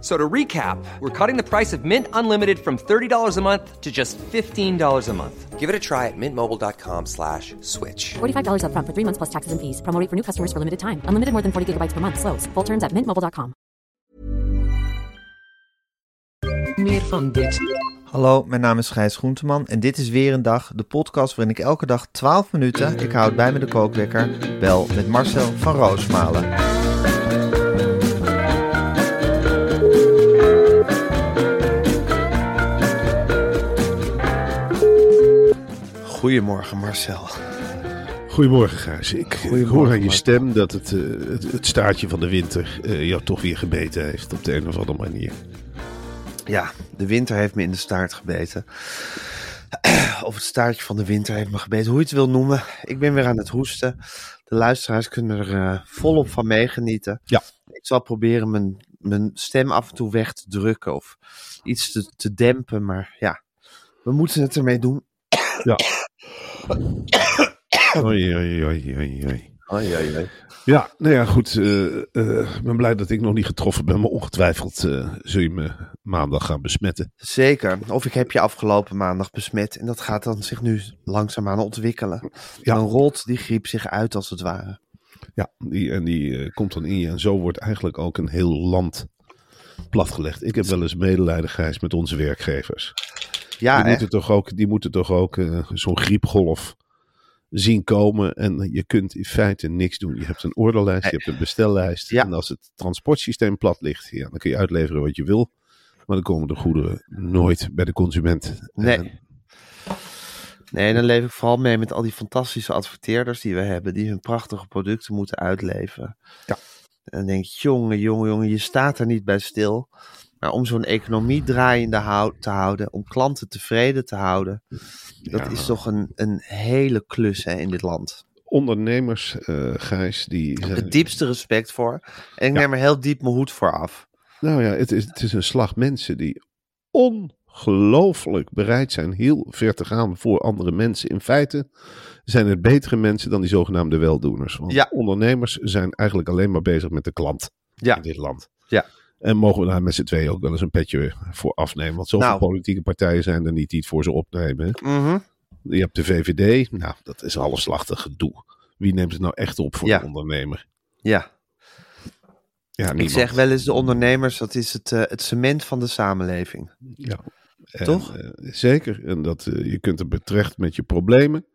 So to recap, we're cutting the price of Mint Unlimited from $30 a month to just $15 a month. Give it a try at mintmobile.com slash switch. $45 upfront for three months plus taxes and fees. Promo rate for new customers for limited time. Unlimited more than 40 gigabytes per month. Slows. Full terms at mintmobile.com. Meer van dit. Hallo, mijn naam is Gijs Groenteman en dit is weer een dag, de podcast waarin ik elke dag 12 minuten, ik houd bij me de kookwekker, bel met Marcel van Roosmalen. Goedemorgen Marcel. Goedemorgen Gijs. Ik, ik Goedemorgen, hoor aan je stem dat het, eh, het, het staartje van de winter eh, jou toch weer gebeten heeft op de een of andere manier. Ja, de winter heeft me in de staart gebeten. Of het staartje van de winter heeft me gebeten, hoe je het wil noemen. Ik ben weer aan het hoesten. De luisteraars kunnen er eh, volop van meegenieten. Ja. Ik zal proberen mijn, mijn stem af en toe weg te drukken of iets te, te dempen. Maar ja, we moeten het ermee doen. Ja. Oei, oei, oei, oei. Ja, nou ja, goed. eh, eh, Ik ben blij dat ik nog niet getroffen ben, maar ongetwijfeld eh, zul je me maandag gaan besmetten. Zeker. Of ik heb je afgelopen maandag besmet en dat gaat dan zich nu langzaamaan ontwikkelen. Ja. Dan rolt die griep zich uit als het ware. Ja, die, en die komt dan in je. En zo wordt eigenlijk ook een heel land platgelegd. Ik heb wel eens medelijden, met onze werkgevers. Ja, die, hè? moeten toch ook, die moeten toch ook eh, zo'n griepgolf zien komen. En je kunt in feite niks doen. Je hebt een orderlijst, je hebt een bestellijst. Ja. En als het transportsysteem plat ligt, ja, dan kun je uitleveren wat je wil. Maar dan komen de goederen nooit bij de consument. Nee. En- Nee, dan leef ik vooral mee met al die fantastische adverteerders die we hebben, die hun prachtige producten moeten uitleveren. Ja. En dan denk ik, jongen, jongen, jongen, je staat er niet bij stil. Maar om zo'n economie draaiende hou- te houden, om klanten tevreden te houden, dat Ja. is toch een, een hele klus hè, in dit land. ondernemers, eh Gijs, die zijn- Het diepste respect voor. En ik Ja. neem er heel diep mijn hoed voor af. Nou ja, het is, het is een slag mensen die ongelooflijk bereid zijn heel ver te gaan voor andere mensen. In feite zijn het betere mensen dan die zogenaamde weldoeners. Want Ja. ondernemers zijn eigenlijk alleen maar bezig met de klant Ja. in dit land. Ja. En mogen we daar met z'n tweeën ook wel eens een petje voor afnemen. Want zoveel Nou. politieke partijen zijn er niet die het voor ze opnemen. Mhm. Je hebt de VVD, nou dat is halfslachtig gedoe. Wie neemt het nou echt op voor Ja. de ondernemer? Ja, Ja, ik zeg wel eens de ondernemers, dat is het, eh, het cement van de samenleving. Ja. En, Toch? eh, zeker. En dat, eh, je kunt er terecht met je problemen.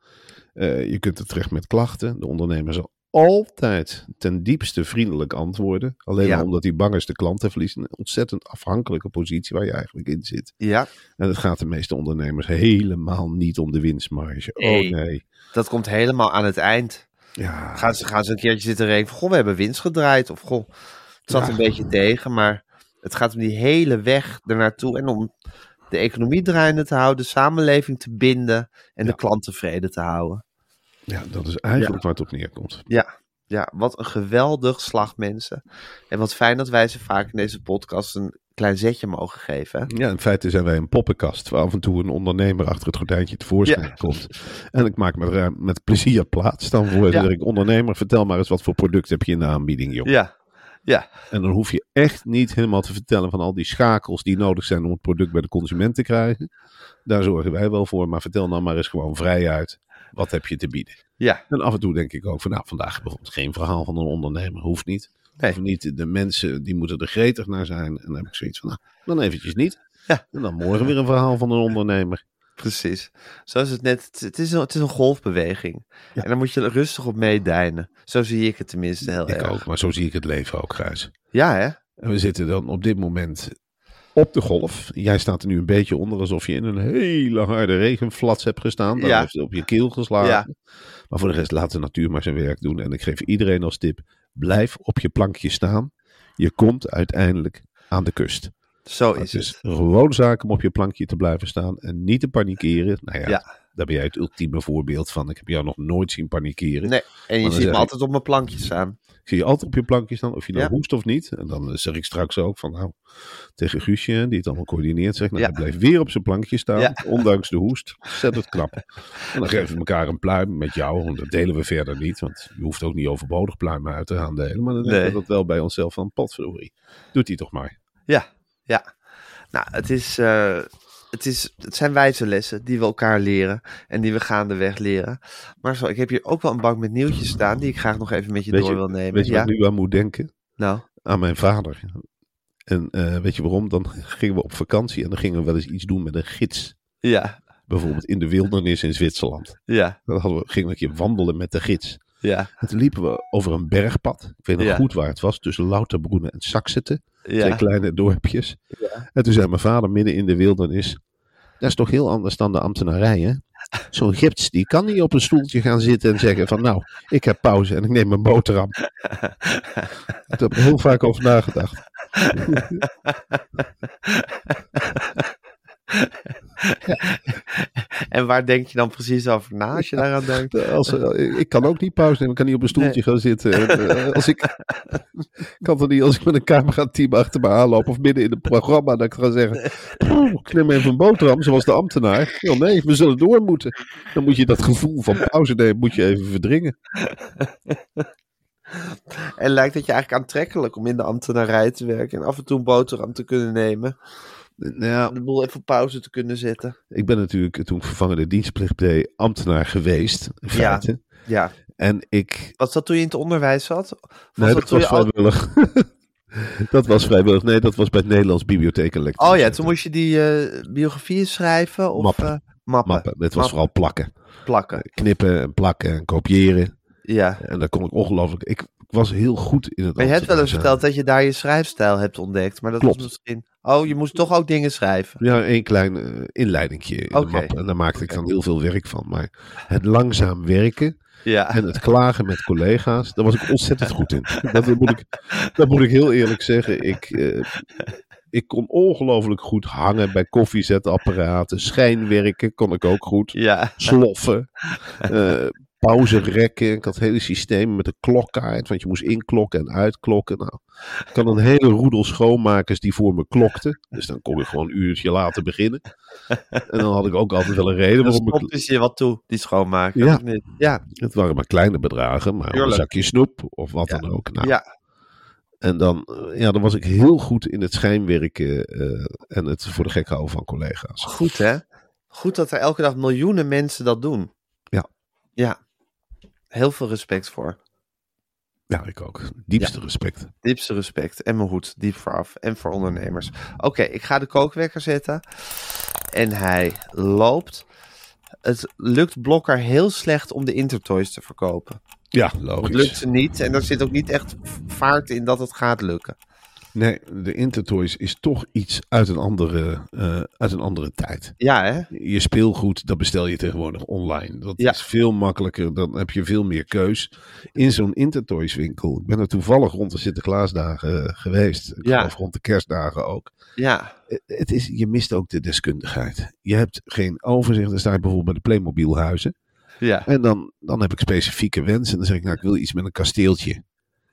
Je kunt er terecht met klachten. De ondernemer zal altijd ten diepste vriendelijk antwoorden. Alleen Ja. omdat hij bang is de klant te verliezen. Een ontzettend afhankelijke positie waar je eigenlijk in zit. Ja, En het gaat de meeste ondernemers helemaal niet om de winstmarge. Oh nee. dat komt helemaal aan het eind. Ja, Gaan ze, gaan ze een keertje zitten rekenen van, goh, we hebben winst gedraaid. Of goh, het zat Ja. een beetje tegen, maar het gaat om die hele weg ernaartoe. En om de economie draaiende te houden, de samenleving te binden en Ja. de klant tevreden te houden. Ja, dat is eigenlijk waar het op neerkomt. Ja, ja, wat een geweldig slag mensen. En wat fijn dat wij ze vaak in deze podcast een klein zetje mogen geven. Ja, in feite zijn wij een poppenkast waar af en toe een ondernemer achter het gordijntje tevoorschijn Ja. komt. En ik maak me eh, met plezier plaats dan voor. Ja. ik, ondernemer, vertel maar eens wat voor product heb je in de aanbieding, joh. Ja, ja, En dan hoef je echt niet helemaal te vertellen van al die schakels die nodig zijn om het product bij de consument te krijgen. Daar zorgen wij wel voor, maar vertel dan maar eens gewoon vrij uit. Wat heb je te bieden? ja. En af en toe denk ik ook van, nou, vandaag bijvoorbeeld geen verhaal van een ondernemer. Hoeft niet. Nee. Of niet. De mensen, die moeten er gretig naar zijn. En dan heb ik zoiets van, nou, dan eventjes niet. Ja. En dan morgen weer een verhaal van een ondernemer. Precies. Zoals het net, het- is een, het is een golfbeweging. Ja. En daar moet je rustig op meedijnen. Zo zie ik het tenminste heel Ik erg. ook, maar zo zie ik het leven ook, Gijs. Ja, hè? En we zitten dan op dit moment op de golf. Jij staat er nu een beetje onder alsof je in een hele harde regenflats hebt gestaan. Dan Ja. heeft het op je keel geslagen. Ja. Maar voor de rest laat de natuur maar zijn werk doen. En ik geef iedereen als tip, blijf op je plankje staan. Je komt uiteindelijk aan de kust. Zo Het is is het. gewoon zaak om op je plankje te blijven staan en niet te panikeren. Nou ja, Ja. daar ben jij het ultieme voorbeeld van. Ik heb jou nog nooit zien panikeren. Nee, en je ziet me altijd op mijn plankje staan. Zie je altijd op je plankje staan, of je nou Ja. hoest of niet. En dan eh, zeg ik straks ook van, nou, tegen Guusje, die het allemaal coördineert, zeg nou, Ja. hij blijft weer op zijn plankje staan, Ja. ondanks de hoest. Ontzettend knap. En dan geven we elkaar een pluim met jou, want dat delen we verder niet, want je hoeft ook niet overbodig pluimen uit te gaan delen. Maar dan denken Nee. we dat wel bij onszelf van, potverdorie, doet hij toch maar. Ja, ja. Nou, het, is, eh, het, is, het zijn wijze lessen die we elkaar leren en die we gaandeweg leren. Maar zo, ik heb hier ook wel een bank met nieuwtjes staan die ik graag nog even met je Weet door je- wil nemen. Weet je ja, waar ik nu aan moet denken? nou, aan mijn vader. En eh, weet je waarom? Dan gingen we op vakantie en dan gingen we wel eens iets doen met een gids. ja, Bijvoorbeeld in de wildernis in Zwitserland. ja, Dan hadden we, gingen we een keer wandelen met de gids. Ja, En toen liepen we over een bergpad. Ik weet nog Ja. goed waar het was. Tussen Lauterbroenen en Saksete. Twee kleine dorpjes. En toen zei mijn vader midden in de wildernis. Dat is toch heel anders dan de ambtenarij, hè? Zo'n gids, die kan niet op een stoeltje gaan zitten en zeggen van... Nou, ik heb pauze en ik neem een boterham. Daar heb ik heel vaak over nagedacht. En waar denk je dan precies over na als je daaraan denkt? Als, eh, ik kan ook niet pauze nemen, ik kan niet op een stoeltje gaan zitten. En, eh, als ik kan toch niet als ik met een camerateam achter me aanloop of midden in het programma dat ik ga zeggen, "Poeh, ik neem even een boterham zoals de ambtenaar. Ja, nee, we zullen door moeten. Dan moet je dat gevoel van pauze nemen, moet je even verdringen. En lijkt het je eigenlijk aantrekkelijk om in de ambtenarij te werken en af en toe een boterham te kunnen nemen? Nou, De boel even op pauze te kunnen zetten? ik ben natuurlijk toen ik vervangende dienstplicht deed ambtenaar geweest, in Ja. feite. Ja. En ik Was dat toen je in het onderwijs zat? Nee, dat was al- vrijwillig. dat was vrijwillig. Nee, dat was bij het Nederlands Bibliotheek en Oh ja, toen moest je die eh, biografieën schrijven of Mappen. eh, mappen, Mappen. Dit was Mappen. vooral plakken. plakken. Knippen en plakken en kopiëren. Ja. En daar kon ik ongelooflijk... Ik, was heel goed in het Maar je hebt wel eens verteld dat je daar je schrijfstijl hebt ontdekt. Maar dat Klopt. was misschien... Oh, je moest toch ook dingen schrijven? Ja, één klein eh, inleidingje in de map. En daar maakte ik dan heel veel werk van. Maar het langzaam werken Ja. en het klagen met collega's, daar was ik ontzettend goed in. Dat moet ik, dat moet ik heel eerlijk zeggen. Ik, eh, ik kon ongelooflijk goed hangen bij koffiezetapparaten. Schijnwerken kon ik ook goed. Ja. sloffen, eh pauzerekken. Ik had hele systemen met een klokkaart, want je moest inklokken en uitklokken. Nou, ik had een hele roedel schoonmakers die voor me klokten. Dus dan kon ik gewoon een uurtje later beginnen. En dan had ik ook altijd wel een reden waarom ik... ze je wat toe, die schoonmaker. Ja. Ja. Het waren maar kleine bedragen, maar een zakje snoep of wat Ja. dan ook. Nou, Ja. En dan, eh, ja, dan was ik heel goed in het schijnwerken eh, en het voor de gek houden van collega's. Goed hè? Goed dat er elke dag miljoenen mensen dat doen. Ja. Ja. Heel veel respect voor. Ja, ik ook. Diepste respect. Diepste respect. En mijn hoed diep vooraf. En voor ondernemers. Oké, ik ga de kookwekker zetten. En hij loopt. Het lukt Blokker heel slecht om de Intertoys te verkopen. Ja, Het logisch. lukt ze niet. En er zit ook niet echt vaart in dat het gaat lukken. Nee, de Intertoys is toch iets uit een andere, eh, uit een andere tijd. Ja, hè? Je speelgoed, dat bestel je tegenwoordig online. Dat Ja. is veel makkelijker, dan heb je veel meer keus. In zo'n Intertoys winkel. Ik ben er toevallig rond de Sinterklaasdagen eh, geweest. Ik Ja. geloof rond de kerstdagen ook. Ja. Eh, Het is, je mist ook de deskundigheid. Je hebt geen overzicht. Dan sta je bijvoorbeeld bij de Playmobilhuizen. Ja. En dan, dan heb ik specifieke wensen. En dan zeg ik, nou, ik wil iets met een kasteeltje.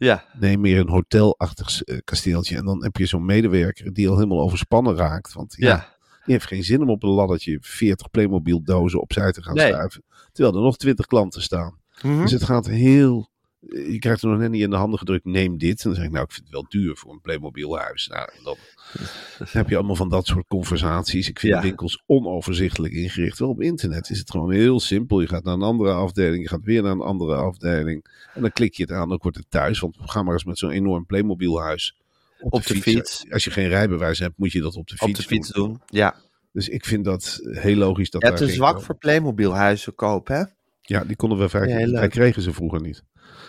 Ja. Nee, meer een hotelachtig eh, kasteeltje. En dan heb je zo'n medewerker die al helemaal overspannen raakt. Want ja, Ja. die heeft geen zin om op een laddertje 40 Playmobil dozen opzij te gaan Nee. schuiven. Terwijl er nog 20 klanten staan. Mhm. Dus het gaat heel... Je krijgt er nog net niet in de handen gedrukt, neem dit. En dan zeg ik, nou, ik vind het wel duur voor een Playmobil huis. Nou, dan heb je allemaal van dat soort conversaties. Ik vind Ja. de winkels onoverzichtelijk ingericht. Wel op internet is het gewoon heel simpel. Je gaat naar een andere afdeling, je gaat weer naar een andere afdeling. En dan klik je het aan, dan wordt het thuis. Want ga maar eens met zo'n enorm Playmobil huis op, Op de fiets. Als je geen rijbewijs hebt, moet je dat op de Op fiets, de fiets doen. doen. Ja. Dus ik vind dat heel logisch dat Je hebt daar een geen- zwak voor Playmobil huizen koop, hè? Ja, die konden we vaak. Ja, wij kregen ze vroeger niet.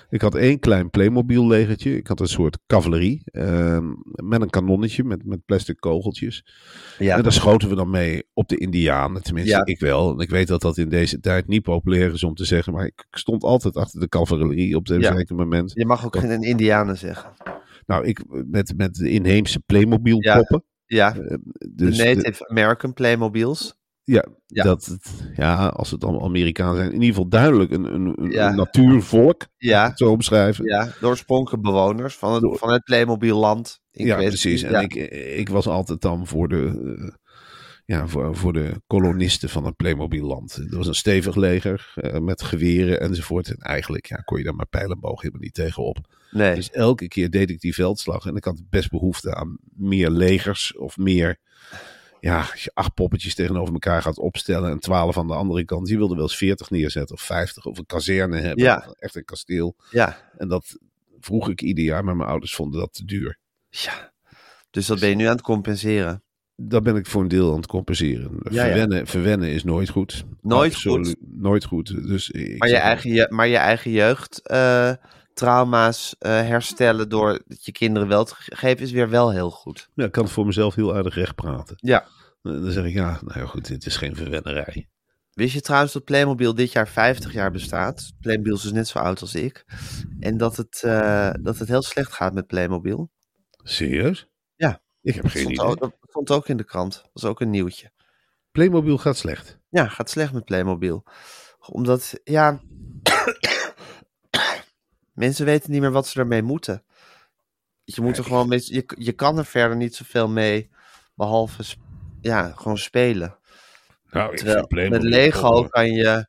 Ik had één klein Playmobil legertje. Ik had een soort cavalerie. ehm, met een kanonnetje met, met plastic kogeltjes. Ja. En daar schoten we dan mee op de Indianen. Tenminste, Ja. ik wel. En ik weet dat dat in deze tijd niet populair is om te zeggen. Maar ik stond altijd achter de cavalerie op een Ja. zeker moment. Je mag ook geen Indianen zeggen. Nou, ik met, met de inheemse Playmobil Ja. poppen. Ja, Eh, de dus de- Native American Playmobiles. Ja, Ja. Dat het, ja, als het allemaal Amerikanen zijn. In ieder geval duidelijk een, een, een, Ja. natuurvolk. Ja, Zo omschrijven. ja, de oorspronkelijke bewoners van het, van het Playmobil-land. in Ja, kwestie. precies. En Ja. ik, ik was altijd dan voor de, eh, ja, voor, voor de kolonisten van het Playmobil-land. Er was een stevig leger eh, met geweren enzovoort. En eigenlijk ja, kon je daar maar pijlenboog helemaal niet tegenop. Nee, Dus elke keer deed ik die veldslag. En ik had best behoefte aan meer legers of meer... Ja, als je acht poppetjes tegenover elkaar gaat opstellen en twaalf aan de andere kant. Je wilde wel eens veertig neerzetten of vijftig of een kazerne hebben. Ja. Of echt een kasteel. ja. En dat vroeg ik ieder jaar, maar mijn ouders vonden dat te duur. ja. Dus dat ben je nu aan het compenseren. Dat ben ik voor een deel aan het compenseren. Ja, ja. verwennen, verwennen is nooit goed. Nooit Absoluut goed. Nooit goed. Dus ik Maar je eigen, je, maar je eigen jeugd eh, trauma's eh, herstellen door het je kinderen wel te ge- geven is weer wel heel goed. Ja, ik kan het voor mezelf heel aardig recht praten. Ja. En Dan zeg ik, ja, nou ja, goed, dit is geen verwennerij. Wist je trouwens dat Playmobil dit jaar 50 jaar bestaat? Playmobil is dus net zo oud als ik. En dat het, eh, dat het heel slecht gaat met Playmobil. Serieus? Ja. Ik heb Dat geen idee. ook, dat stond ook in de krant. Dat was ook een nieuwtje. Playmobil gaat slecht. Ja, gaat slecht met Playmobil. Omdat, ja... mensen weten niet meer wat ze ermee moeten. Je moet er gewoon je, je kan er verder niet zoveel mee, behalve ja, gewoon spelen. Nou, Terwijl met Lego kan je,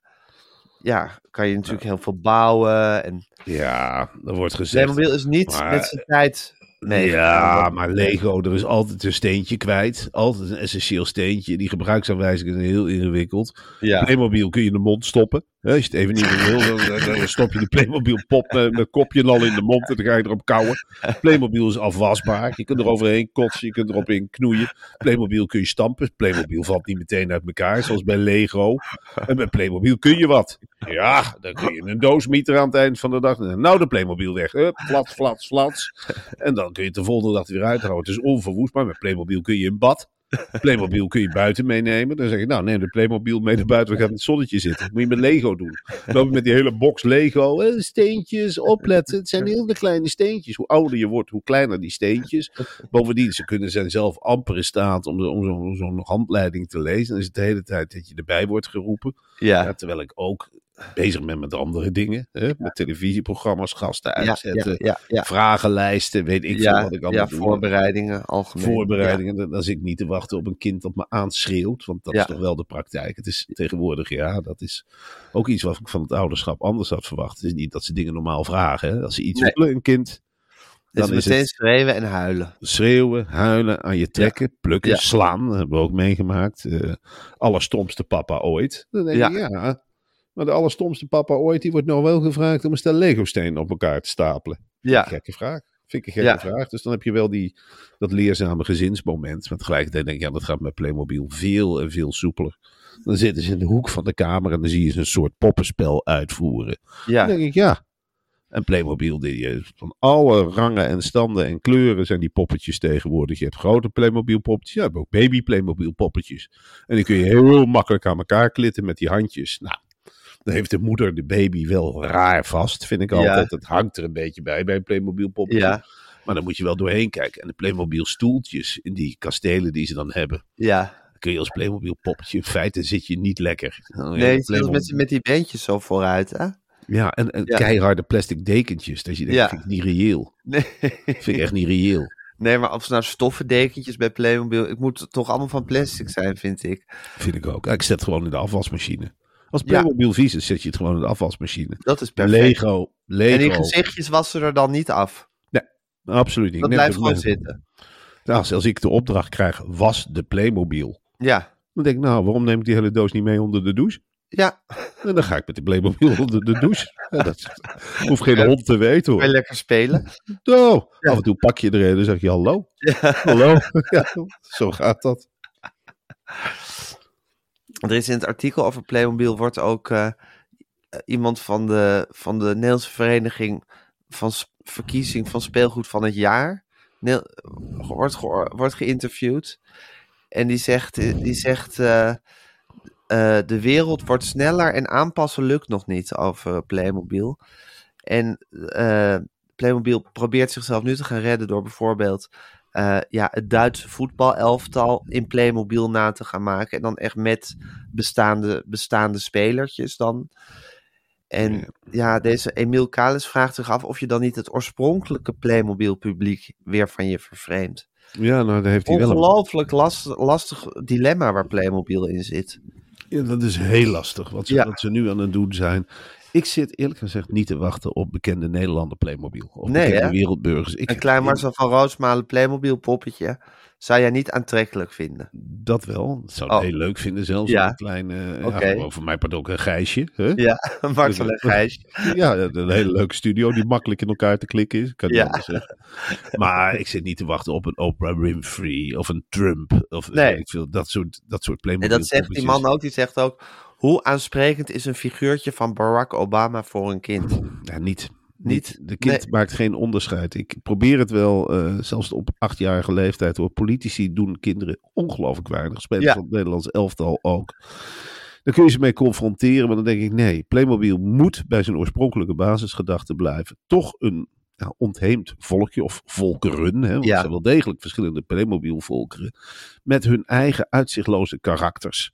ja, kan je natuurlijk heel veel bouwen. En Ja, er wordt gezegd. Playmobil is niet maar- met zijn tijd mee. ja, maar Lego, er is altijd een steentje kwijt. Altijd een essentieel steentje. Die gebruiksaanwijzingen zijn heel ingewikkeld. Ja, Playmobil kun je in de mond stoppen. Als je het even niet wil, dan, dan- stop je de Playmobil pop met, met kopje al in de mond en dan ga je erop kauwen. Playmobil is afwasbaar. Je kunt er overheen kotsen, je kunt erop in knoeien. Playmobil kun je stampen. Playmobil valt niet meteen uit elkaar, zoals bij Lego. En met Playmobil kun je wat. Ja, dan kun je een doos mieter aan het eind van de dag. Nou, de Playmobil weg. Hup, flats, flats, flats. En dan kun je het de volgende dag er weer uithouden. Het is onverwoestbaar. Met Playmobil kun je in bad. Playmobil kun je buiten meenemen. Dan zeg je, nou neem de Playmobil mee naar buiten. We gaan in het zonnetje zitten. Moet je met Lego doen. Dan loop je met die hele box Lego. eh, steentjes, opletten. Het zijn hele kleine steentjes. Hoe ouder je wordt, hoe kleiner die steentjes. Bovendien, ze kunnen zijn zelf amper in staat om, om zo- zo'n handleiding te lezen. Dan is het de hele tijd dat je erbij wordt geroepen. ja, Ja, terwijl ik ook bezig ben met andere dingen. Hè? Met televisieprogramma's, gasten uitzetten. ja, ja. Vragenlijsten, weet ik veel wat ik allemaal doe. voorbereidingen, algemeen. Voorbereidingen, dan, zit ik niet te wachten op een kind dat me aanschreeuwt. Want dat is toch wel de praktijk. Het is tegenwoordig, ja, dat is ook iets wat ik van het ouderschap anders had verwacht. Het is niet dat ze dingen normaal vragen. Hè? Als ze iets Nee. willen, een kind, dan Dus is meteen het schreeuwen en huilen. schreeuwen, huilen, aan je trekken, plukken, Ja. slaan. Dat hebben we ook meegemaakt. Eh allerstomste papa ooit. Dan denk Ja. ik, ja, maar de allerstomste papa ooit, die wordt nou wel gevraagd om een stel Lego-stenen op elkaar te stapelen. Ja, Gekke vraag. Vind ik een gekke Ja. vraag. Dus dan heb je wel die, dat leerzame gezinsmoment. Maar tegelijkertijd denk ik, ja, dat gaat met Playmobil veel en veel soepeler. Dan zitten ze in de hoek van de kamer en dan zie je ze een soort poppenspel uitvoeren. Dan ja, denk ik, ja. En Playmobil, die, eh, van alle rangen en standen en kleuren zijn die poppetjes tegenwoordig. Je hebt grote Playmobil poppetjes, je hebt ook baby Playmobil poppetjes. En die kun je heel makkelijk aan elkaar klitten met die handjes. Nou, dan heeft de moeder de baby wel raar vast, vind ik altijd. Het hangt er een beetje bij bij een Playmobil poppetje. ja, Maar dan moet je wel doorheen kijken. En de Playmobil stoeltjes in die kastelen die ze dan hebben. ja. Kun je als Playmobil poppetje, in feite zit je niet lekker. Nee, Playmobil- met, met die beentjes zo vooruit, hè? ja, en, en Ja. keiharde plastic dekentjes. Dat je denkt, Ja. vind ik niet reëel. Nee. Vind ik echt niet reëel. nee, maar of ze nou stoffen dekentjes bij Playmobil... Het moet toch allemaal van plastic zijn, vind ik. Vind ik ook. Ik zet het gewoon in de afwasmachine. Als Ja. Playmobil vies is, zet je het gewoon in de afwasmachine. Dat is perfect. Lego, Lego. En die gezichtjes wassen er dan niet af. Absoluut niet. Dat Nee, blijft gewoon zitten. Nou, als, ik de opdracht krijg, was de Playmobil. Ja, Dan denk ik, nou, waarom neem ik die hele doos niet mee onder de douche? ja. En dan ga ik met die Playmobil onder de douche. Ja, dat hoeft geen hond te weten hoor. lekker spelen. Oh, Ja. Af en toe pak je er en dan zeg je hallo. Ja. Hallo. Ja, zo gaat dat. Er is in het artikel over Playmobil wordt ook... eh, iemand van de, van de Nederlandse Vereniging van Verkiezing van Speelgoed van het Jaar. Wordt, ge- wordt geïnterviewd. En die zegt, eh, die zegt eh, de wereld wordt sneller en aanpassen lukt nog niet over Playmobil. En Playmobil probeert zichzelf nu te gaan redden door bijvoorbeeld eh, ja, het Duitse voetbalelftal in Playmobil na te gaan maken. En dan echt met bestaande, bestaande spelertjes dan. En ja, deze Emiel Kalis vraagt zich af of je dan niet het oorspronkelijke Playmobil publiek weer van je vervreemdt. Ja, nou, daar heeft hij wel een... Ongelooflijk last, lastig dilemma waar Playmobil in zit. Ja, dat is heel lastig, wat ze, Ja. wat ze nu aan het doen zijn. Ik zit eerlijk gezegd niet te wachten op bekende Nederlander Playmobil. Of Nee, bekende hè? wereldburgers. Ik, Een klein Marcel van Roosmalen Playmobil poppetje zou jij niet aantrekkelijk vinden. Dat wel. Dat zou ik Oh. heel leuk vinden zelfs. Ja. Een klein, eh ja, voor mij part ook een Gijsje. Hè? Ja, Marcel en Gijs. Ja, een hele leuke studio die makkelijk in elkaar te klikken is. Kan Ja. zeggen. Maar ik zit niet te wachten op een Oprah Winfrey of een Trump. Of Nee. ik veel, dat soort, dat soort En Playmobil. dat zegt die man ook. Die zegt ook, hoe aansprekend is een figuurtje van Barack Obama voor een kind? Ja, niet. Niet? De kind Nee. maakt geen onderscheid. Ik probeer het wel, eh, zelfs op achtjarige leeftijd hoor. Politici doen kinderen ongelooflijk weinig. Spelers Ja. van het Nederlands elftal ook. Daar kun je ze mee confronteren, maar dan denk ik nee. Playmobil moet bij zijn oorspronkelijke basisgedachte blijven. Toch een ontheemd volkje of volkeren. Hè, want Ja. er zijn wel degelijk verschillende Playmobil volkeren. Met hun eigen uitzichtloze karakters.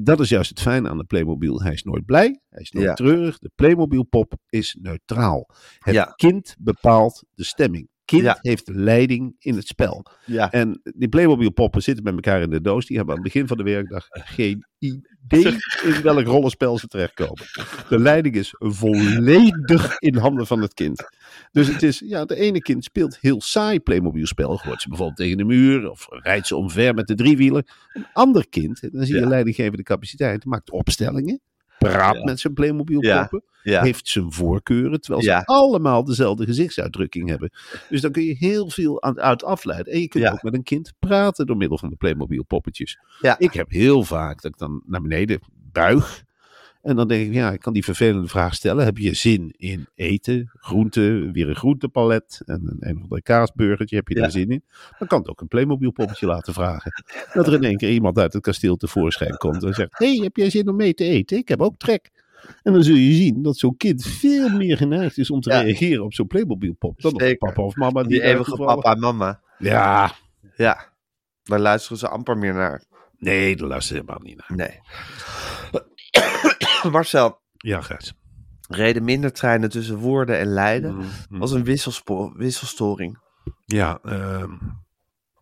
Dat is juist het fijne aan de Playmobil. Hij is nooit blij, hij is nooit Ja. treurig. De Playmobil pop is neutraal. Het Ja. kind bepaalt de stemming. Kind Ja. heeft leiding in het spel. Ja. En die Playmobil poppen zitten bij elkaar in de doos. Die hebben aan het begin van de werkdag geen idee in welk rollenspel ze terechtkomen. De leiding is volledig in handen van het kind. Dus het is, ja, de ene kind speelt heel saai Playmobil spel. Gooit ze bijvoorbeeld tegen de muur of rijdt ze omver met de driewieler. Een ander kind, dan zie je leidinggevende capaciteit, maakt opstellingen. Praat Ja. met zijn Playmobil poppen. Ja. Heeft zijn voorkeuren, terwijl ze allemaal dezelfde gezichtsuitdrukking hebben. Dus dan kun je heel veel aan, uit afleiden. En je kunt ook met een kind praten door middel van de Playmobil poppetjes. Ik heb heel vaak dat ik dan naar beneden buig. En dan denk ik, ja, ik kan die vervelende vraag stellen. Heb je zin in eten, groenten, weer een groentepalet en een, een of ander kaasburgertje, heb je Ja. daar zin in? Dan kan het ook een Playmobil poppetje laten vragen. Dat er in één keer iemand uit het kasteel tevoorschijn komt en zegt, hey, heb jij zin om mee te eten? Ik heb ook trek. En dan zul je zien dat zo'n kind veel meer geneigd is om te Ja. reageren op zo'n Playmobil pop. Dan op Zeker. papa of mama. Die, Die eeuwige papa en mama. Ja, Ja. Daar luisteren ze amper meer naar. nee, daar luister je helemaal niet naar. Nee. Marcel, Ja, Gijs. reden minder treinen tussen Woerden en Leiden. Mhm. was een wisselstoring. Ja, ehm,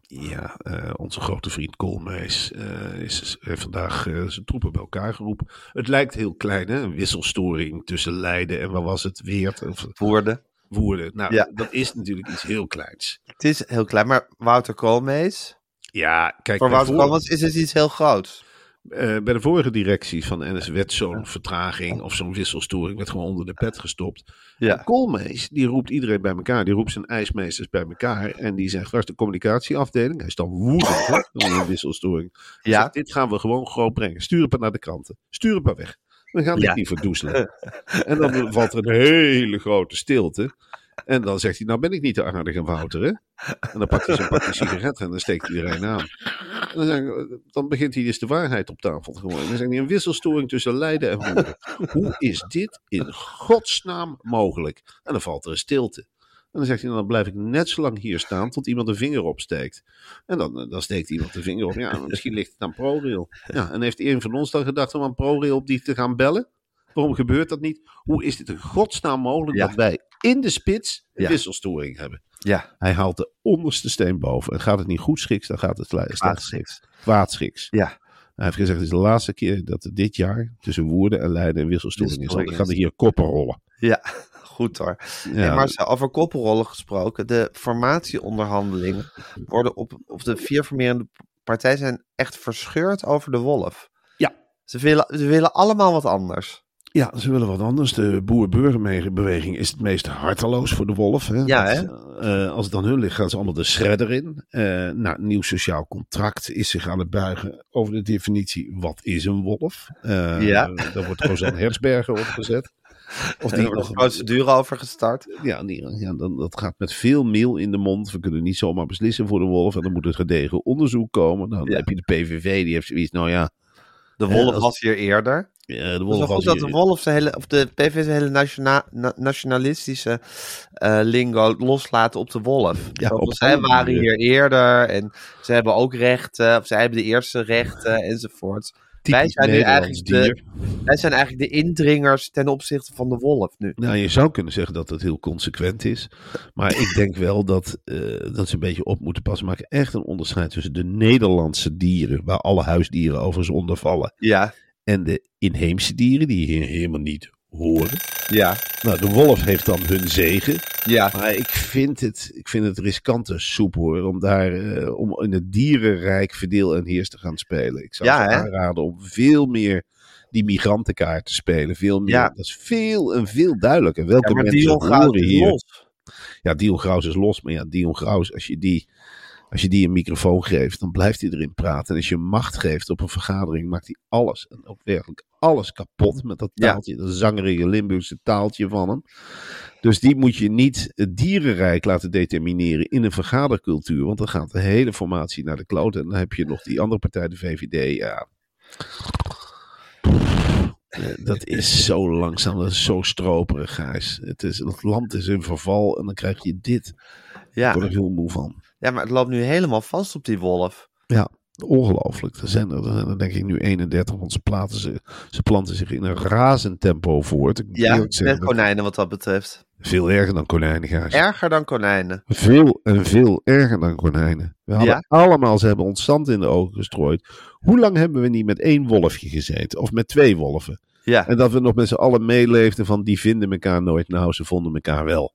ja eh, onze grote vriend Koolmees eh, is, heeft vandaag eh, zijn troepen bij elkaar geroepen. Het lijkt heel klein, hè? Een wisselstoring tussen Leiden en waar was het? Weert of Woerden. Woerden. Nou, Ja. dat is natuurlijk iets heel kleins. Het is heel klein, maar Wouter Koolmees. Ja, kijk, Voor Wouter Koolmees is het iets heel groots. Eh, bij de vorige directie van NS werd zo'n vertraging of zo'n wisselstoring werd gewoon onder de pet gestopt. Ja. Koolmees, die roept iedereen bij elkaar. Die roept zijn ijsmeesters bij elkaar. En die zegt, waar is de communicatieafdeling? Hij is dan woedend, hè, een wisselstoring. Hij Ja. zegt, dit gaan we gewoon groot brengen. Stuur het maar naar de kranten. Stuur het maar weg. We gaan dit Ja. niet verdoezelen. en dan valt er een hele grote stilte. En dan zegt hij, nou ben ik niet de aardige Wouter, hè? En dan pakt hij zijn pakje sigaretten en dan steekt hij er een aan. En dan, ik, dan begint hij dus de waarheid op tafel te gooien. En dan zegt hij, een wisselstoring tussen Leiden en. Hoe is dit in godsnaam mogelijk? En dan valt er een stilte. En dan zegt hij, dan blijf ik net zo lang hier staan tot iemand een vinger opsteekt. En dan, dan steekt iemand de vinger op. Ja, misschien ligt het aan ProRail. Ja, en heeft een van ons dan gedacht om aan ProRail op die te gaan bellen? Waarom gebeurt dat niet? Hoe is dit in godsnaam mogelijk Ja. dat wij in de spits een Ja. wisselstoring hebben? Ja. Hij haalt de onderste steen boven. En gaat het niet goed schiks, dan gaat het Kwaadschiks. Kwaadschiks. Ja. Hij heeft gezegd, het is de laatste keer dat dit jaar tussen Woerden en Leiden een wisselstoring is. Dan gaan er hier koppen rollen. Ja, goed hoor. Ja, En Marcel, over koppelrollen gesproken. De formatieonderhandelingen worden op, op de vier formerende partijen zijn echt verscheurd over de wolf. Ja. Ze willen, ze willen allemaal wat anders. Ja, ze willen wat anders. De boer-burgerbeweging is het meest harteloos voor de wolf. Hè? Ja, Dat, hè? eh, als het dan hun ligt, gaan ze allemaal de shredder in. Eh nou, nieuw sociaal contract is zich aan het buigen over de definitie wat is een wolf. Eh Ja. Daar wordt Rosanne Herzberger opgezet. Of Er die wordt nog een procedure over gestart. ja, die, ja dan, dat gaat met veel meel in de mond. We kunnen niet zomaar beslissen voor de wolf. En dan moet er gedegen onderzoek komen. Dan Ja. heb je de PVV, die heeft zoiets. Nou ja, De wolf was hier eerder. Eh, de Het is wolf goed dat de wolf zijn hele, of de zijn hele nationa- na- nationalistische eh, lingo loslaten op de wolf. Ja, op zij waren hier eerder en ze hebben ook rechten, of zij hebben de eerste rechten enzovoort. Wij zijn nu eigenlijk de, wij zijn eigenlijk de indringers ten opzichte van de wolf nu. Nou, je zou kunnen zeggen dat het heel consequent is. Maar ik denk wel dat, eh, dat ze een beetje op moeten passen. Maken echt een onderscheid tussen de Nederlandse dieren, waar alle huisdieren overigens onder vallen. Ja, En de inheemse dieren, die hier helemaal niet horen. ja, Nou, de wolf heeft dan hun zegen. ja. Maar ik vind het, ik vind het riskante soep hoor. Om daar eh, om in het dierenrijk verdeel en heers te gaan spelen. Ik zou Ja, aanraden om veel meer die migrantenkaart te spelen. Veel meer. Ja. Dat is veel en veel duidelijker. Welke ja maar mensen horen is hier. los. Ja, Dion Graus is los. Maar ja, Dion Graus, als je die, als je die een microfoon geeft, dan blijft hij erin praten. En als je macht geeft op een vergadering, maakt hij alles, en ook werkelijk alles kapot met dat Ja. taaltje, dat zangerige Limburgse taaltje van hem. Dus die moet je niet het dierenrijk laten determineren in een vergadercultuur. Want dan gaat de hele formatie naar de kloot. En dan heb je nog die andere partij, de VVD. Ja. Eh, Dat is zo langzaam, dat is zo stroperig, Gijs. Het, is, het land is in verval en dan krijg je dit. Ja. Daar word ik heel moe van. Ja, maar het loopt nu helemaal vast op die wolf. Ja, ongelooflijk. Er zijn er, zijn er denk ik nu 31, want ze, platen ze, ze planten zich in een razend tempo voort. Ik Ja, dat- konijnen wat dat betreft. Veel erger dan konijnen. Erger dan konijnen. Veel en veel erger dan konijnen. We hadden Ja? allemaal, ze hebben ons zand in de ogen gestrooid. Hoe lang hebben we niet met één wolfje gezeten? Of met twee wolven? Ja, En dat we nog met z'n allen meeleefden van die vinden elkaar nooit. Nou, ze vonden elkaar wel.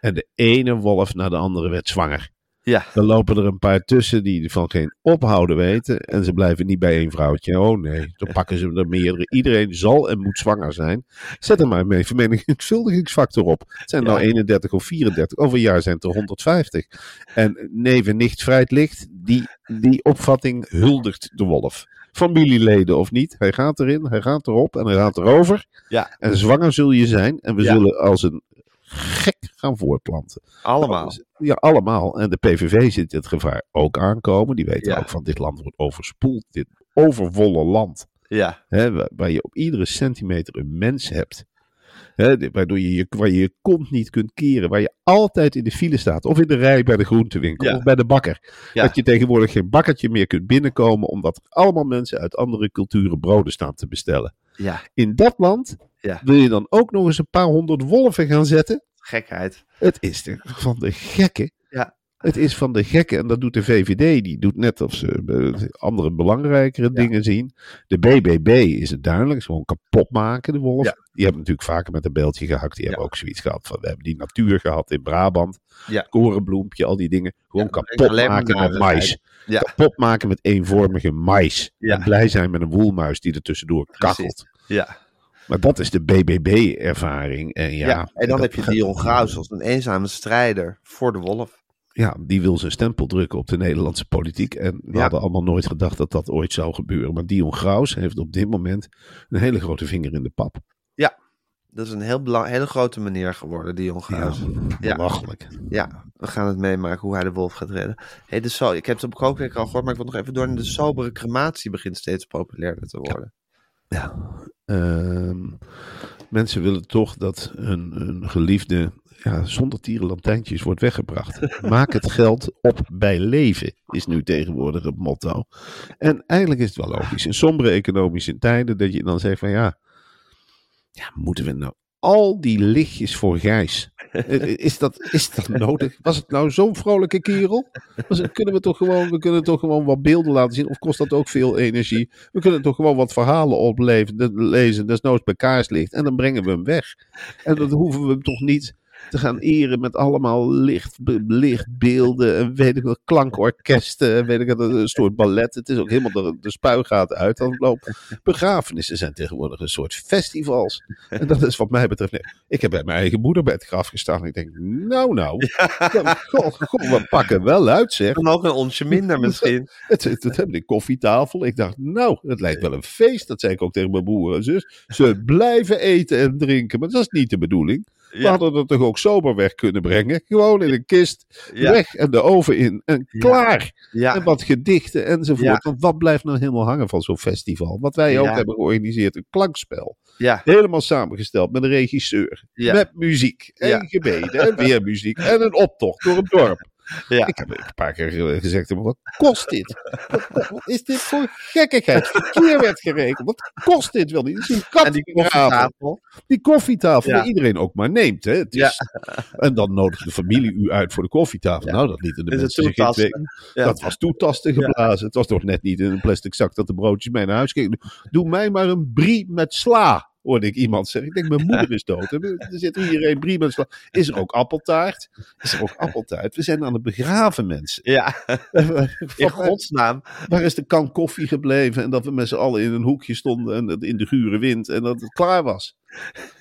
En de ene wolf na de andere werd zwanger. Ja. Dan lopen er een paar tussen die van geen ophouden weten. En ze blijven niet bij één vrouwtje. Oh nee, dan pakken ze er meerdere. Iedereen zal en moet zwanger zijn. Zet er maar mee vermenigvuldigingsfactor op. Het zijn Ja. nou 31 of 34. Over een jaar zijn het er 150. En neef en nicht vrijt licht. Die, die opvatting huldigt de wolf. Familieleden of niet. Hij gaat erin, hij gaat erop en hij gaat erover. Ja. En zwanger zul je zijn. En we Ja. zullen als een gek gaan voortplanten. allemaal. Ja, allemaal. En de PVV ziet dit gevaar ook aankomen. Die weten Ja. ook van dit land wordt overspoeld. Dit overvolle land. Ja, Hè, wa- waar je op iedere centimeter een mens hebt. Hè, waardoor je je, waar je je kont niet kunt keren. Waar je altijd in de file staat. Of in de rij bij de groentewinkel. Ja. Of bij de bakker. Ja. Dat je tegenwoordig geen bakkertje meer kunt binnenkomen. Omdat er allemaal mensen uit andere culturen broden staan te bestellen. Ja. In dat land Ja. wil je dan ook nog eens een paar honderd wolven gaan zetten. Gekheid. Het is de- van de gekken. Ja. Het is van de gekken. En dat doet de VVD. Die doet net of ze andere belangrijkere dingen zien. De BBB is het duidelijk. Is gewoon kapot maken, de wolf. Ja. Die hebben natuurlijk vaker met een beeldje gehakt. Die Ja. hebben ook zoiets gehad van. We hebben die natuur gehad in Brabant. Korenbloempje, al die dingen. Gewoon kapot maken met mais. Ja. Kapot maken met eenvormige mais. En blij zijn met een woelmuis die er tussendoor kakkelt. Ja. Maar dat is de BBB-ervaring. En ja, Ja, en dan dat- heb je Dion Graus als een eenzame strijder voor de wolf. Ja, die wil zijn stempel drukken op de Nederlandse politiek. En we Ja. hadden allemaal nooit gedacht dat dat ooit zou gebeuren. Maar Dion Graus heeft op dit moment een hele grote vinger in de pap. Dat is een heel belang, hele grote meneer geworden, Dion Graus. Ja. belachelijk. Ja, we gaan het meemaken hoe hij de wolf gaat redden. Hey, de so ik heb het op Kookweek al gehoord, maar ik wil nog even door. De sobere crematie begint steeds populairder te worden. Ja. Ehm, mensen willen toch dat hun, hun geliefde ja, zonder tierenlantijntjes wordt weggebracht. Maak het geld op bij leven, is nu tegenwoordig het motto. En eigenlijk is het wel logisch. In sombere economische tijden dat je dan zegt van ja, ja moeten we nou al die lichtjes voor Gijs. Eh, Is dat, is dat nodig? Was het nou zo'n vrolijke kerel? Kunnen we, toch gewoon, we kunnen toch gewoon wat beelden laten zien? Of kost dat ook veel energie? We kunnen toch gewoon wat verhalen opleven, de- lezen, desnoods bij kaarslicht. En dan brengen we hem weg. En dan hoeven we hem toch niet te gaan eren met allemaal licht, be- lichtbeelden en weet ik wat, klankorkesten en weet ik een soort ballet. Het is ook helemaal de, de spuigaten uit aan het lopen. Begrafenissen zijn tegenwoordig een soort festivals. En dat is wat mij betreft, nee, ik heb bij mijn eigen moeder bij het graf gestaan en ik denk, nou nou, ja, we pakken wel uit zeg. Dan ook een onsje minder misschien. Het, het, het hebben een koffietafel. Ik dacht, nou, het lijkt wel een feest. Dat zei ik ook tegen mijn broer en zus. Ze blijven eten en drinken, maar dat is niet de bedoeling. We Ja. hadden het toch ook sober weg kunnen brengen. Gewoon in een kist, Ja. weg en de oven in en klaar. Ja. En wat gedichten enzovoort. Want wat blijft nou helemaal hangen van zo'n festival? Wat wij ook hebben georganiseerd, een klankspel. Helemaal samengesteld met een regisseur. Met muziek en gebeden en weer muziek. En een optocht door het dorp. Ja. Ik heb een paar keer gezegd, wat kost dit? Wat, wat is dit voor gekkigheid? Verkeer werd gerekend. Wat kost dit wel niet? Het is een kat En die koffietafel. Die koffietafel, Ja. die iedereen ook maar neemt. Hè? Het is, En dan nodigt de familie u uit voor de koffietafel. Nou, dat lieten de Is mensen zich twee... Dat was toetasten geblazen. Het was toch net niet in een plastic zak dat de broodjes mee naar huis gingen. Doe mij maar een brie met sla, hoorde ik iemand zeggen. Ik denk, mijn moeder is dood. En Er zit hier een brie met sla. Is er ook appeltaart? Is er ook appeltaart? We zijn aan het begraven, mensen. Ja, in Van- godsnaam. Waar is de kan koffie gebleven? En dat we met z'n allen in een hoekje stonden en in de gure wind en dat het klaar was.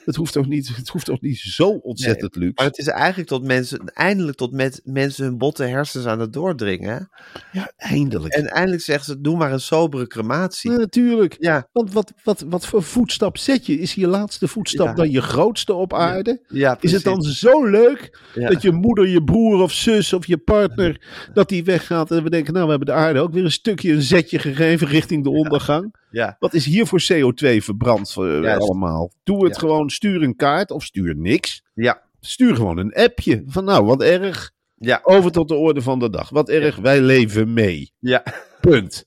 Het hoeft toch niet, het hoeft toch niet zo ontzettend luxe? Maar het is eigenlijk tot mensen, eindelijk tot met mensen hun botte hersens aan het doordringen. Ja, eindelijk. En eindelijk zeggen ze, doe maar een sobere crematie. Ja, natuurlijk. Ja, Want wat, wat, wat voor voetstap zet je? Is je laatste voetstap Ja. dan je grootste op aarde? ja Is het dan zo leuk dat je moeder, je broer of zus of je partner, dat die weggaat en we denken, nou we hebben de aarde ook weer een stukje, een zetje gegeven richting de ondergang. Ja, Wat is hier voor CO2 verbrand eh, allemaal? Doe het Ja. gewoon, stuur een kaart of stuur niks. ja, Stuur gewoon een appje van nou, wat erg. ja, Over tot de orde van de dag. Wat erg, wij leven mee. ja. Punt.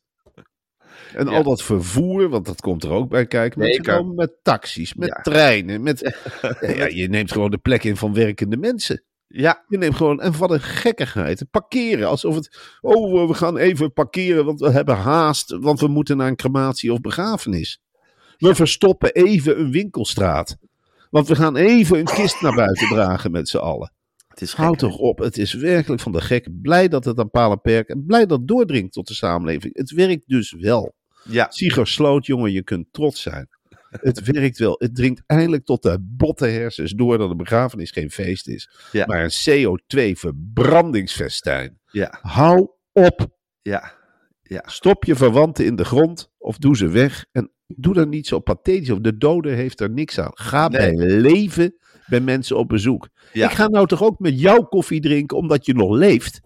En Ja. al dat vervoer, want dat komt er ook bij kijken. Met, gewoon met taxis, met Ja. treinen. Met, ja, je neemt gewoon de plek in van werkende mensen. Ja, Je neemt gewoon, en wat een gekkigheid. Parkeren, alsof het, oh, we gaan even parkeren, want we hebben haast, want we moeten naar een crematie of begrafenis. We verstoppen even een winkelstraat. Want we gaan even een kist naar buiten dragen met z'n allen. het is Houd toch op, het is werkelijk van de gek. Blij dat het aan paal en perk en blij dat het doordringt tot de samenleving. Het werkt dus wel. Ja, Sloot, jongen, je kunt trots zijn. Het werkt wel. Het dringt eindelijk tot de botte hersens door dat een begrafenis geen feest is. Ja. Maar een CO2-verbrandingsfestijn. ja, Hou op. ja, Stop je verwanten in de grond of doe ze weg. En doe dan niet zo pathetisch. Of de dode heeft er niks aan. Ga Nee. bij leven bij mensen op bezoek. ja. Ik ga nou toch ook met jou koffie drinken omdat je nog leeft.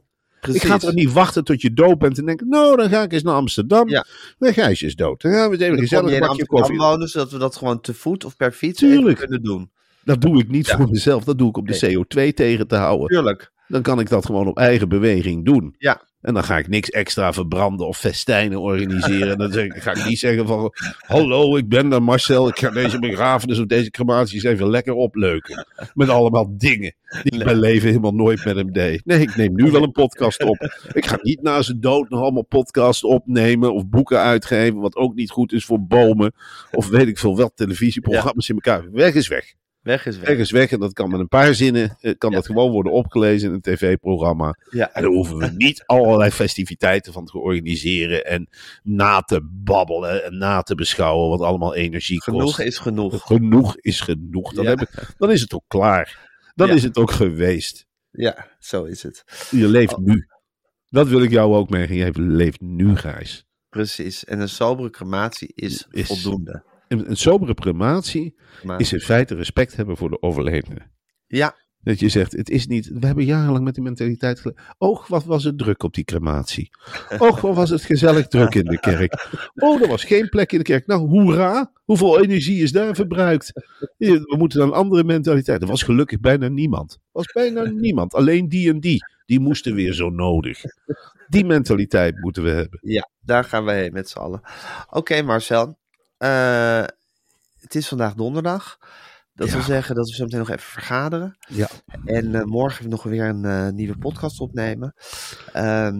Precies. Ik ga toch niet wachten tot je dood bent en denken, nou dan ga ik eens naar Amsterdam. Ja. Dan Gijs is dood. Dan gaan we eens even gezellig een bakje koffie. wonen, zodat we dat gewoon te voet of per fiets kunnen doen. Dat doe ik niet Ja. voor mezelf. Dat doe ik om de CO2 tegen te houden. Tuurlijk. Dan kan ik dat gewoon op eigen beweging doen. Ja. En dan ga ik niks extra verbranden of festijnen organiseren. En dan zeg ik, ga ik niet zeggen van... Hallo, ik ben er Marcel. Ik ga deze begrafenis of deze crematie eens even lekker opleuken. Met allemaal dingen die ik mijn leven helemaal nooit met hem deed. Nee, ik neem nu wel een podcast op. Ik ga niet na zijn dood nog allemaal podcasts opnemen of boeken uitgeven. Wat ook niet goed is voor bomen. Of weet ik veel wat televisieprogramma's in elkaar. Weg is weg. Weg is weg. Weg is weg. En dat kan met een paar zinnen. eh, Kan Ja. dat gewoon worden opgelezen in een tv-programma. Ja, En daar hoeven we niet allerlei festiviteiten van te organiseren. En na te babbelen en na te beschouwen. Wat allemaal energie genoeg kost. is genoeg. Genoeg is genoeg. Dan, Ja. heb ik- dan is het ook klaar. Dan is het ook geweest. Ja, zo is het. Je leeft Oh. nu. Dat wil ik jou ook meegeven. Jij leeft nu, Gijs. Precies. En een sobere crematie is, Is- voldoende. Een, een sobere crematie Maar, is in feite respect hebben voor de overledene. ja, Dat je zegt, het is niet. We hebben jarenlang met die mentaliteit gele- Och, wat was het druk op die crematie. Och, wat was het gezellig druk in de kerk. Oh, er was geen plek in de kerk. Nou, hoera. Hoeveel energie is daar verbruikt? We moeten een andere mentaliteit. Er was gelukkig bijna niemand. Er was bijna niemand. Alleen die en die. Die moesten weer zo nodig. Die mentaliteit moeten we hebben. ja, daar gaan we heen met z'n allen. Oké, Marcel. Eh, het is vandaag donderdag. Dat Ja. wil zeggen dat we zo meteen nog even vergaderen. Ja. En eh, morgen nog weer een eh, nieuwe podcast opnemen. Ehm,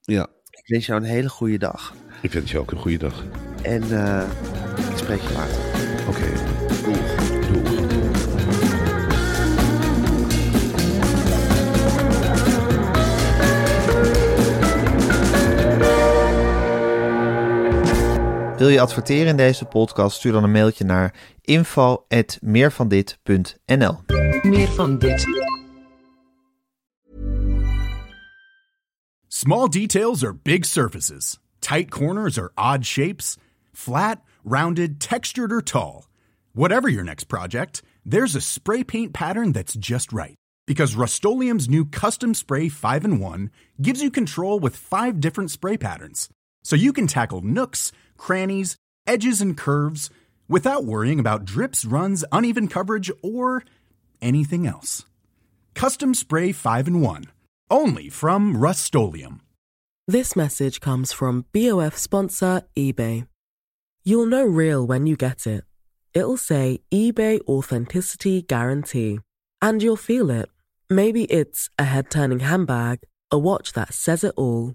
Ja. ik wens jou een hele goede dag. Ik wens je ook een goede dag. En ik spreek je later. Oké. Wil je adverteren in deze podcast? Stuur dan een mailtje naar info@meervandit.nl. Meer van dit. Small details are big surfaces. Tight corners are odd shapes. Flat, rounded, textured, or tall. Whatever your next project, there's a spray paint pattern that's just right. Because Rust new Custom Spray 5 in 1 gives you control with five different spray patterns. So you can tackle nooks, crannies, edges, and curves without worrying about drips, runs, uneven coverage, or anything else. Custom Spray 5 in 1. Only from Rust This message comes from BOF sponsor eBay. You'll know real when you get it. It'll say eBay Authenticity Guarantee. And you'll feel it. Maybe it's a head turning handbag, a watch that says it all,